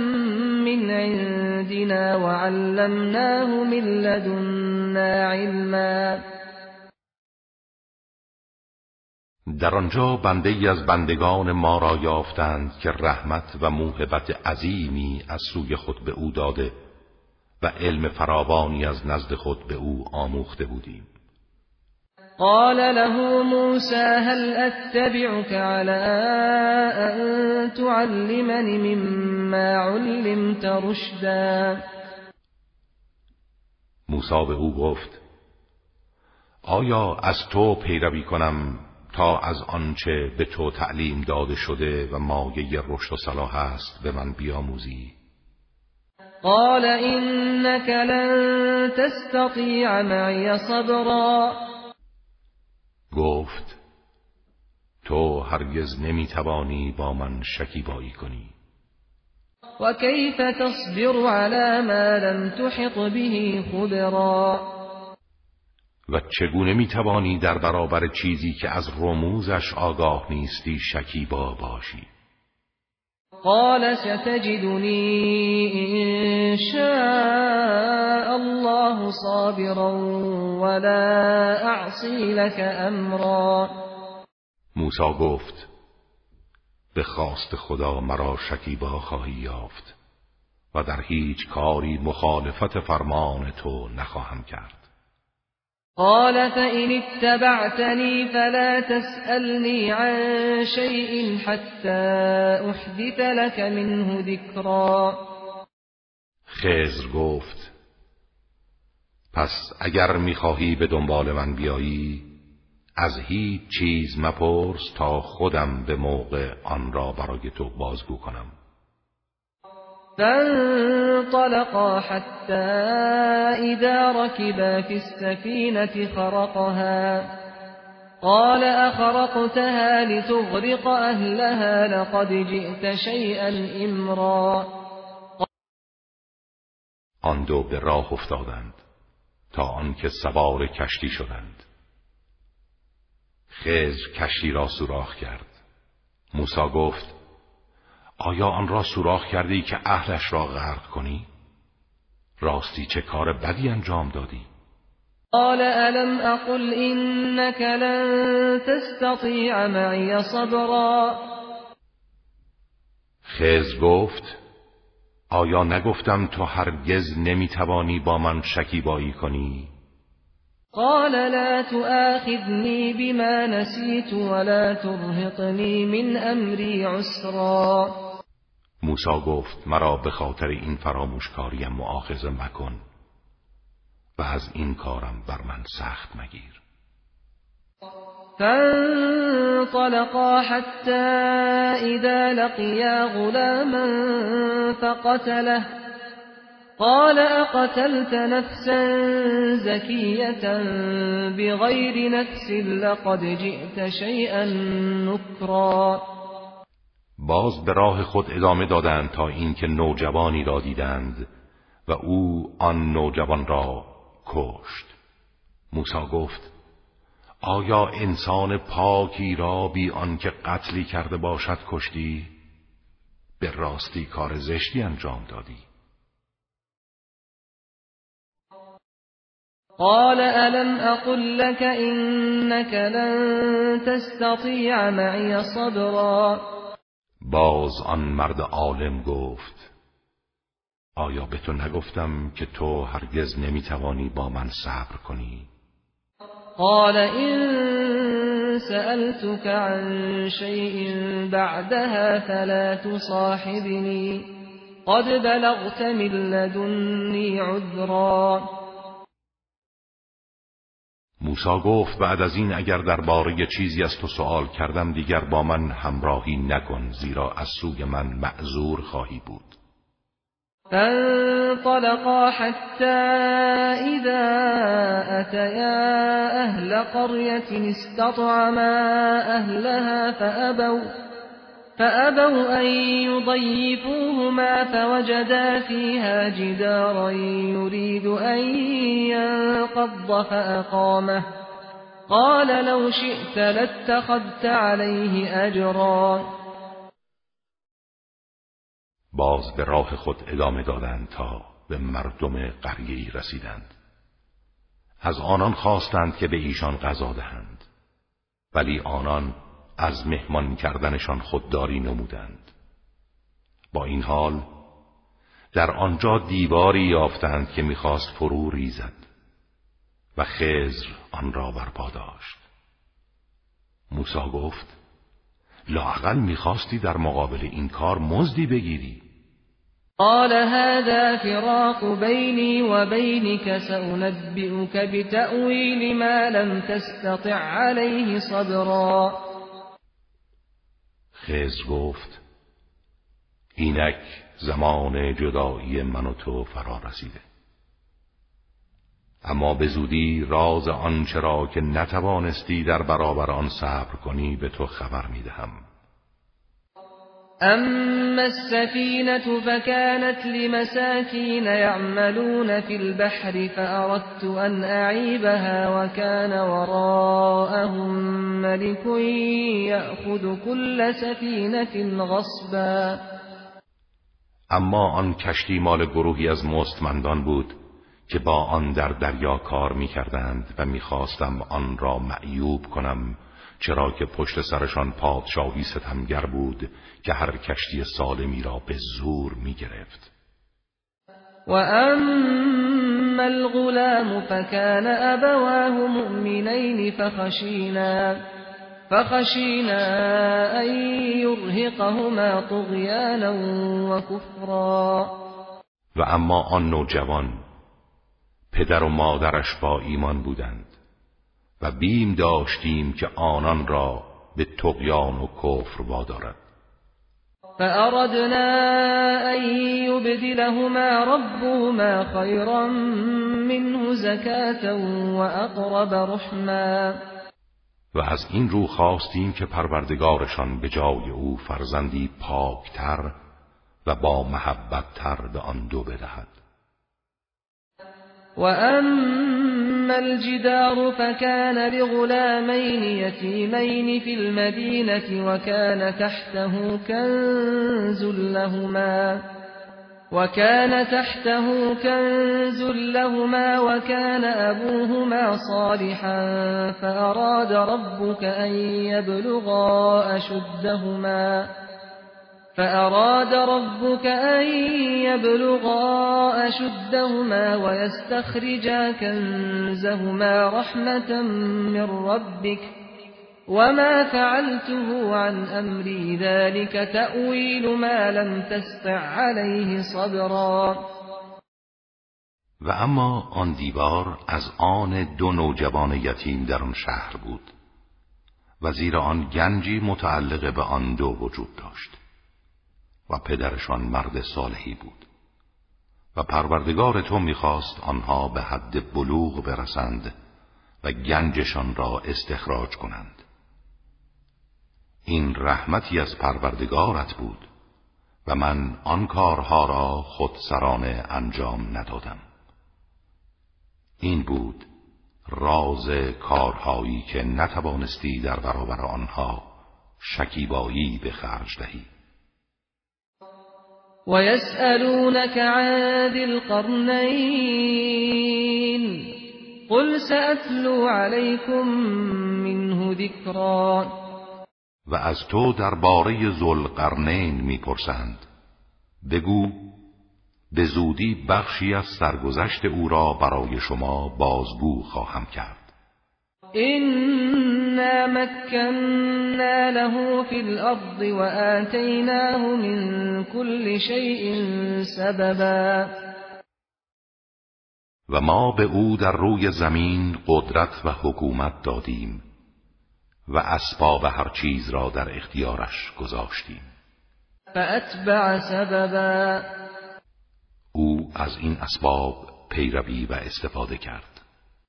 من عندنا وعلمناه من لدنا علما. در آنجا بنده ای از بندگان ما را یافتند که رحمت و موهبت عظیمی از سوی خود به او داده و علم فراوانی از نزد خود به او آموخته بودیم. قال له موسى هل اتبعك على ان تعلمني مما علمت رشدا؟ موسی به او گفت آیا از تو پیروی کنم؟ تا از آنچه به تو تعلیم داده شده و مایه رشد و صلاح است به من بیاموزی. قال إنك لن تستطيع معي صبرا. گفت تو هرگز نمی‌توانی با من شکیبایی کنی. و کیف تصبر على ما لم تحط به خبرا؟ و چگونه می‌توانی در برابر چیزی که از رموزش آگاه نیستی شکیبا باشی؟ قال ستجدني إن شاء الله صابرا ولا أعصي لك أمرا موسی گفت به خواست خدا مرا شکیبا خواهی یافت و در هیچ کاری مخالفت فرمان تو نخواهم کرد. قال فإن اتبعتني فلا تسألني عن شيء حتى أحدث لك منه ذكرا. خزر گفت پس اگر می‌خواهی به دنبال من بیایی از هیچ چیز مپرس تا خودم به موقع آن را برای تو بازگو کنم. فانطلقا حتى إذا ركبا في السفينة خرقها. قال أخرقتها لتغرق أهلها لقد جئت شيئا امرا آن دو به راه افتادند تا آنکه سوار کشتی شدند. خزر کشتی را سوراخ کرد. موسی گفت آیا آن را سوراخ کردی که اهلش را غرق کنی؟ راستی چه کار بدی انجام دادی؟ قال الم اقل انك لن تستطيع معي صبرا خز گفت آیا نگفتم تو هرگز نمی‌توانی با من شکیبایی کنی؟ قال لا تؤاخذني بما نسيت ولا ترهقني من امری عسرا موسی گفت مرا به خاطر این فراموشکاریم معاخذه مکن و از این کارم بر من سخت مگیر. فانطلقا حتى اذا لقيا غلاما فقتله. قال اقتلت نفسا زكية بغير نفس لقد جئت شيئا نكرا باز به راه خود ادامه دادند تا اینکه نوجوانی را دیدند و او آن نوجوان را کشت. موسی گفت آیا انسان پاکی را بی آنکه قتلی کرده باشد کشتی؟ به راستی کار زشتی انجام دادی. قال الم اقل لك انك لن تستطيع معي صبرا؟ باز آن مرد عالم گفت آیا به تو نگفتم که تو هرگز نمی‌توانی با من صبر کنی؟ قال این سألتك عن شيء بعدها فلا تصاحبني قد بلغت من لدنی عذرا. موسا گفت بعد از این اگر درباره چیزی از تو سوال کردم دیگر با من همراهی نکن زیرا از سوی من معذور خواهی بود. فانطلقا حتى إذا أتيا أهل قرية استطعما أهلها فأبوا فأبوا أن يضيفوهما فوجدا فيها جدارا يريد أن ينقض فأقامه. قال لو شئت لاتخذت عليه أجرا. باز به راه خود ادامه دادند تا به مردم قریه رسیدند. از آنان خواستند که به ایشان غذا دهند. ولی آنان از مهمان کردنشان خودداری نمودند. با این حال در آنجا دیواری یافتند که می‌خواست فرو ریزد و خزر آن را برپا داشت. موسی گفت لاقل می‌خواستی در مقابل این کار مزدی بگیری. قال هذا فراق بيني وبينك سأنبئك بتأويل ما لم تستطع عليه صبرا. خزر گفت اینک زمان جدایی من و تو فرا رسیده. اما به زودی راز آنچه را که نتوانستی در برابر آن صبر کنی به تو خبر می‌دهم. اما السفينة فكانت لمساكين يعملون في البحر فأردت أن أعيبها وكان وراءهم ملك يأخذ كل سفينة غصبا. اما آن کشتی مال گروهی از مستمندان بود که با آن در دریا کار می کردند و می‌خواستم آن را معیوب کنم چرا که پشت سرشان پادشاهی ستمگر بود که هر کشتی سالمی را به زور می گرفت و اما الغلام فكان ابواه مؤمنین فخشینا فخشینا ان یرهقهما طغیانا و کفرا و اما آن نوجوان پدر و مادرش با ایمان بودند. و بیم داشتیم که آنان را به تقیان و کفر وادارد. فأردنا أن يبدلهما ربهما خيرا منه زكاة وأقرب رحما. و از این رو خواستیم که پروردگارشان به جای او فرزندی پاکتر و با محبتتر به آن دو بدهد. وأما الجدار فكان لغلامين يتيمين في المدينة وكان تحته كنز لهما وكان تحته كنز لهما وكان أبوهما صالحا فأراد ربك أن يبلغا أشدهما فأراد ربك أن يبلغا أشدهما ويستخرجا كنزهما رحمة من ربك وما فعلته عن أمري ذلك تأويل ما لم تستع عليه صبرا و اما آن دیوار از آن دو نوجوان یتیم در آن شهر بود و آن گنجی متعلق به آن دو وجود داشت. و پدرشان مرد صالحی بود. و پروردگار تو می‌خواست آنها به حد بلوغ برسند و گنجشان را استخراج کنند. این رحمتی از پروردگارت بود و من آن کارها را خودسرانه انجام ندادم. این بود راز کارهایی که نتوانستی در برابر آنها شکیبایی به خرج دهی. ويسألونك عن ذي القرنين قل سأتلو عليكم منه ذكرا و از تو درباره ذوالقرنین می‌پرسند. بگو به زودی بخشی از سرگذشت او را برای شما بازگو خواهم کرد. إنا مكنا له في الأرض وآتيناه من كل شيء سببا. و ما به او در روی زمین قدرت و حکومت دادیم و اسباب هر چیز را در اختیارش گذاشتیم. فأتبع سببا. او از این اسباب پیروی و استفاده کرد.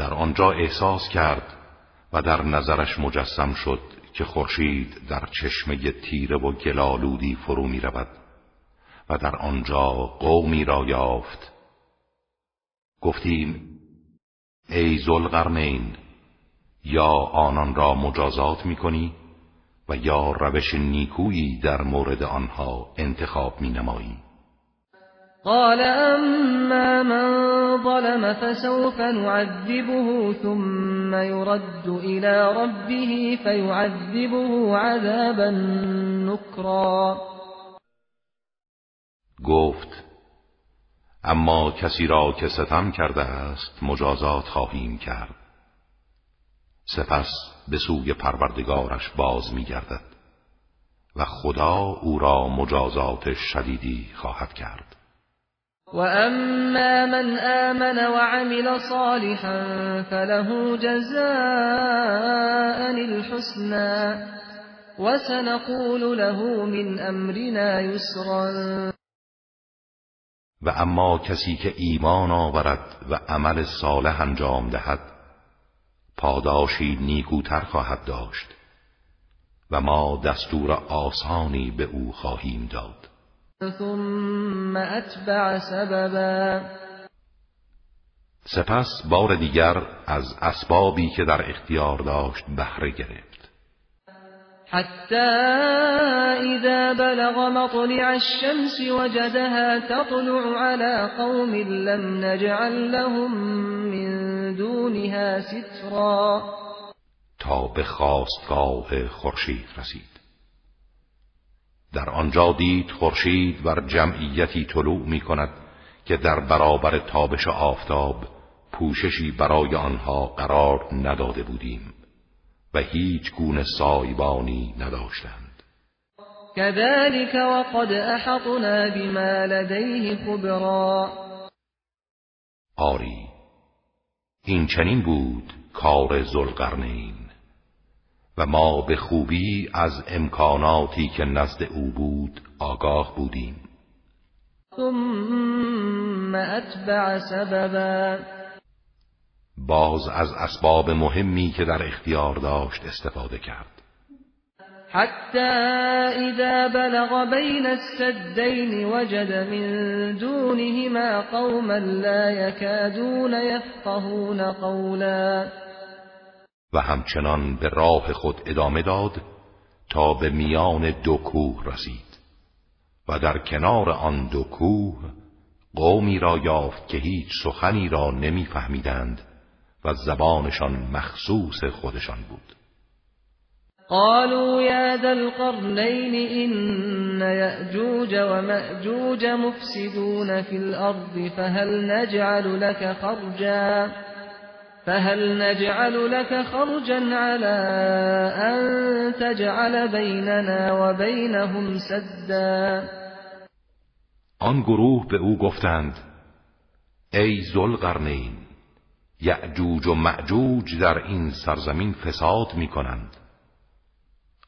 در آنجا احساس کرد و در نظرش مجسم شد که خورشید در چشمه تیره و گلالودی فرو می رود و در آنجا قومی را یافت. گفتیم ای زلغرنین یا آنان را مجازات می کنی و یا روش نیکویی در مورد آنها انتخاب می نمایی قال اما من ظلم فسوف نعذبه ثم يرد الى ربه فيعذبه عذابا نكرا. گفت اما کسی را که ستم کرده است مجازات خواهیم کرد. سپس به سوی پروردگارش باز می گردد و خدا او را مجازات شدیدی خواهد کرد. و اما من آمن وعمل صالحا فله جزاء الحسنى وسنقول له من امرنا یسرا و اما کسی که ایمان آورد و عمل صالح انجام دهد پاداشی نیکوتر خواهد داشت و ما دستور آسانی به او خواهیم داد. ثم اتبع سببا. سپس بار دیگر از اسبابی که در اختیار داشت بهره گرفت. حتى إذا بلغ مطلع الشمس وجدها تطلع على قوم لم نجعل لهم من دونها سترا. تا به خواستگاه خورشید رسید. در آنجا دید خورشید بر جمعیتی طلوع می کند که در برابر تابش آفتاب پوششی برای آنها قرار نداده بودیم و هیچ گونه سایبانی نداشتند. كذلك وقد احطنا بما لديه خبرا. آری این چنین بود کار زلقرنین و ما به خوبی از امکاناتی که نزد او بود آگاه بودیم. ثم اتبع سببا. باز از اسباب مهمی که در اختیار داشت استفاده کرد. حتی اذا بلغ بین السدین وجد من دونهما قوما لا يكادون يفقهون قولا. و همچنان به راه خود ادامه داد تا به میان دو کوه رسید و در کنار آن دو کوه قومی را یافت که هیچ سخنی را نمیفهمیدند و زبانشان مخصوص خودشان بود. قالوا يا ذا القرنين إن يأجوج ومأجوج مفسدون في الأرض فهل نجعل لك خرجا فهل نجعل لك خرجا على أن تجعل بيننا وبينهم سدا آن گروه به او گفتند ای ذوالقرنین یعجوج و معجوج در این سرزمین فساد می کنند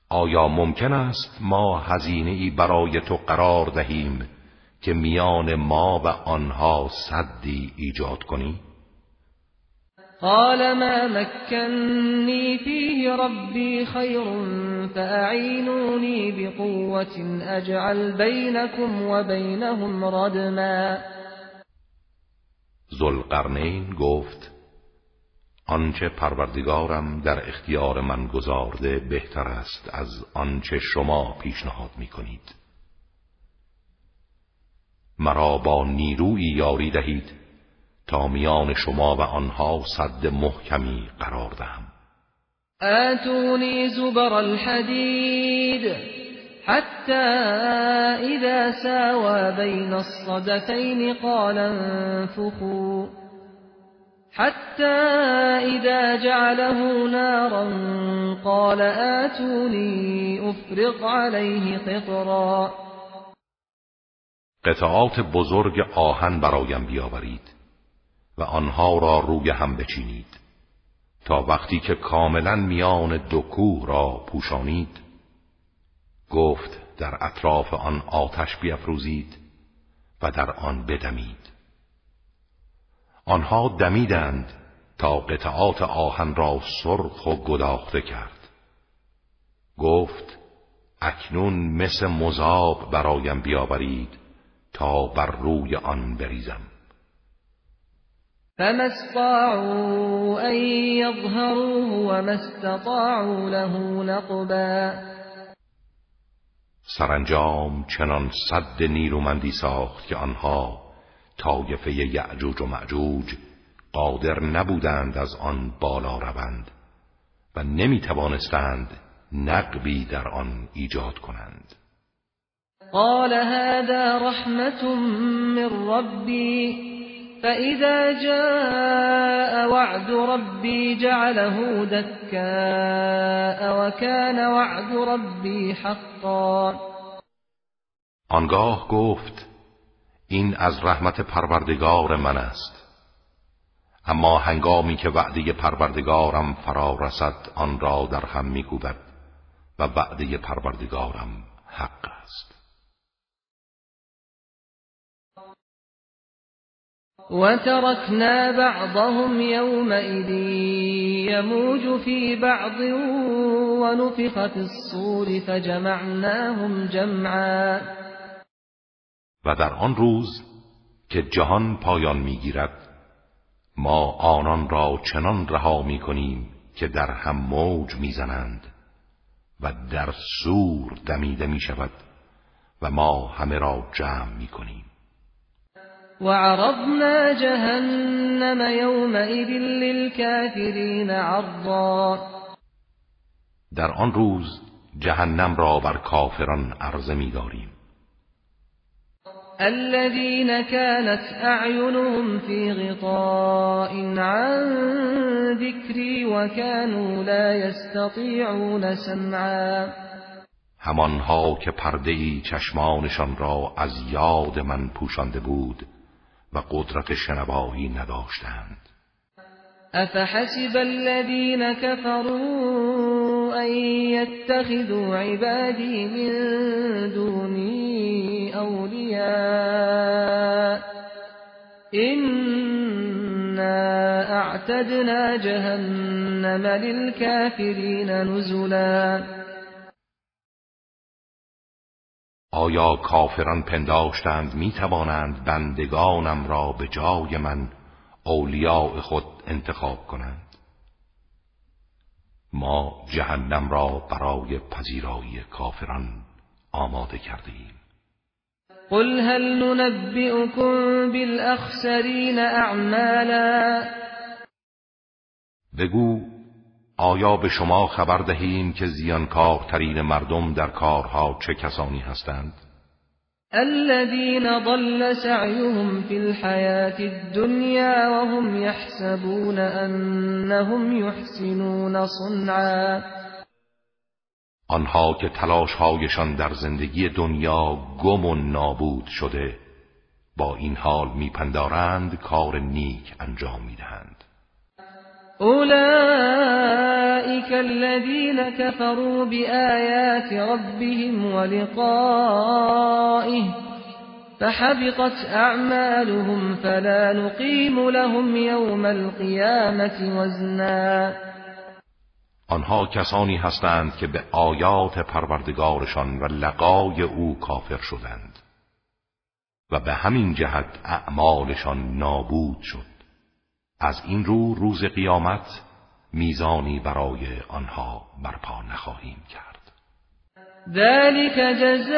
آیا ممکن است ما هزینه ای برای تو قرار دهیم که میان ما و آنها صدی ایجاد کنی؟ قال ما مكنني فيه ربي خير فأعينوني بقوة أجعل بينكم وبينهم ردما. ذوالقرنین گفت آنچه پروردگارم در اختیار من گذارده بهتر است از آنچه شما پیشنهاد می کنید مرا با نیروی یاری دهید. تا میان شما و آنها صد محکمی قرار دهم. آتونی زبر الحدید حتى اذا ساوى بين الصدفين قال انفخوا حتى إذا جعله نارا قال آتوني افرق عليه قطرا. قطعات بزرگ آهن برایم بیاورید. و آنها را روی هم بچینید. تا وقتی که کاملا میان دو کوه را پوشانید. گفت در اطراف آن آتش بیافروزید و در آن بدمید. آنها دمیدند تا قطعات آهن را سرخ و گداخته کرد. گفت اکنون مثل مذاب برایم بیاورید تا بر روی آن بریزم. فما استطاعوا يظهروه وما استطاعوا له نقبا سرانجام چنان صد نیرومندی ساخت که آنها طایفه یعجوج و معجوج قادر نبودند از آن بالا روند و نمی توانستند نقبی در آن ایجاد کنند. قال هذا رحمة من ربي فإذا جاء وعد ربي جعله دكاء وكان وعد ربي حقا. آنگاه گفت این از رحمت پروردگار من است. اما هنگامی که وعده پروردگارم فرا رسد آن را در هم میکوبد و وعده پروردگارم حق است. وتركنا بعضهم يومئذ يموج في بعض ونفخ في الصور فجمعناهم جمعا. و در آن روز که جهان پایان می‌گیرد ما آنان را چنان رها می کنیم که در هم موج می‌زنند و در سور دمیده می شود و ما همه را جمع می کنیم وعرضنا جهنم يومئذ للكافرين عرضا. در آن روز جهنم را بر کافران عرضه می‌داریم. الذين كانت أعينهم في غطاء عن ذكري وكانوا لا يستطيعون سمعا. همانها که پرده چشمانشان را از یاد من پوشانده بود و قدرت شنوایی نداشتند. أفحسب الذين كفروا أن يتخذوا عبادي من دوني أولياء إنا أعتدنا جهنم للكافرين نزلا. آیا کافران پنداشتند می توانند بندگانم را به جای من اولیاء خود انتخاب کنند؟ ما جهنم را برای پذیرایی کافران آماده کرده ایم قل هل ننبئكم بالاخسرین اعمالا؟ بگو آیا به شما خبر دهیم که زیانکارترین مردم در کارها چه کسانی هستند؟ الذين ضل سعيهم في الحياة الدنيا وهم يحسبون أنهم يحسنون صنعا آنها که تلاشهایشان در زندگی دنیا گم و نابود شده با این حال میپندارند کار نیک انجام می‌دهند أولئك الذين كفروا بآيات ربهم ولقائه فحبطت أعمالهم فلا نقيم لهم يوم القيامة وزنا آنها کسانی هستند که به آیات پروردگارشان و لقای او کافر شدند و به همین جهت اعمالشان نابود شد. از این رو روز قیامت میزانی برای آنها برپا نخواهیم کرد. ذلك جزاؤهم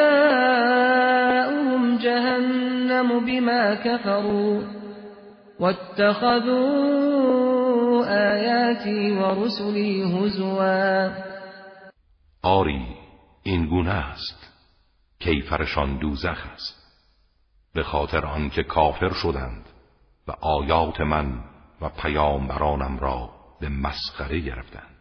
جهنم بما كفروا واتخذوا آیاتی و رسلی هزوا. آری این گونه است. کیفرشان دوزخ است. به خاطر آنکه کافر شدند و آیات من و پیامبرانم را به مسخره گرفتند.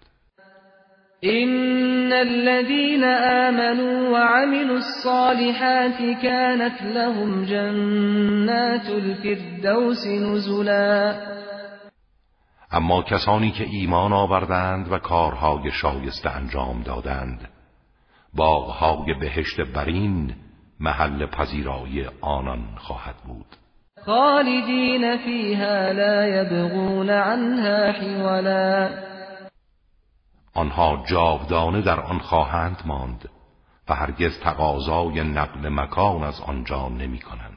ان الذين آمنوا وعملوا الصالحات كانت لهم جنات الفردوس نزلا. اما کسانی که ایمان آوردند و کارهای شایسته انجام دادند باغهای بهشت برین محل پذیرایی آنان خواهد بود. خالدین فیها لا يبغون عنها حولا. آنها جاودانه در آن خواهند ماند و هرگز تقاضای نقل مکان از آنجا نمی کنند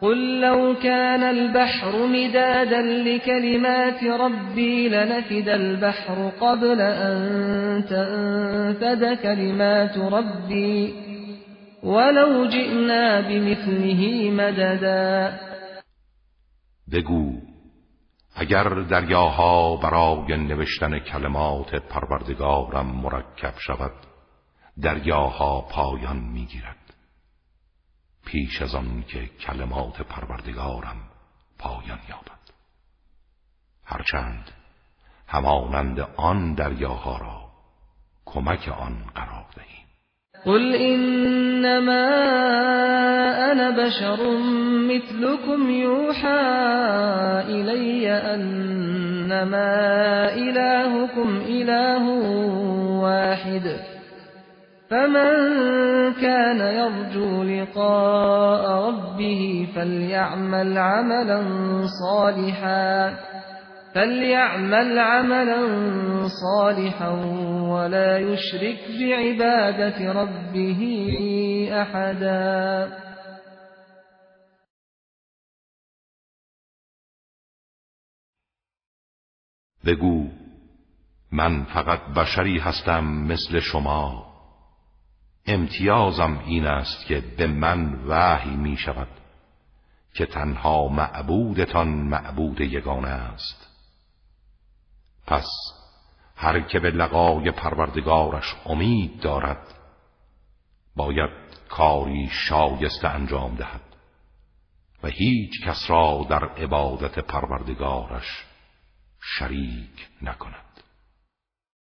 قل لو كان البحر مدادا لكلمات ربي لنفد البحر قبل أن تنفد كلمات ربي. ولو جئنا بمثله مددا. بگو اگر دریاها برای نوشتن کلمات پروردگارم مرکب شود دریاها پایان می‌گیرد. پیش از آن که کلمات پروردگارم پایان یابد. هرچند همانند آن دریاها را کمک آن قرار دهیم. قل انما أنا بشر مثلكم يوحى الي انما الهكم اله واحد فمن كان يرجو لقاء ربه فليعمل عملا صالحا فليعمل عملا صالحا ولا يشرك بعبادة ربه أحدا بگو من فقط بشری هستم مثل شما. امتیازم این است که به من وحی می شود که تنها معبودتان معبود یگانه است. پس هر که به لقای پروردگارش امید دارد باید کاری شایسته انجام دهد و هیچ کس را در عبادت پروردگارش شریک نکند.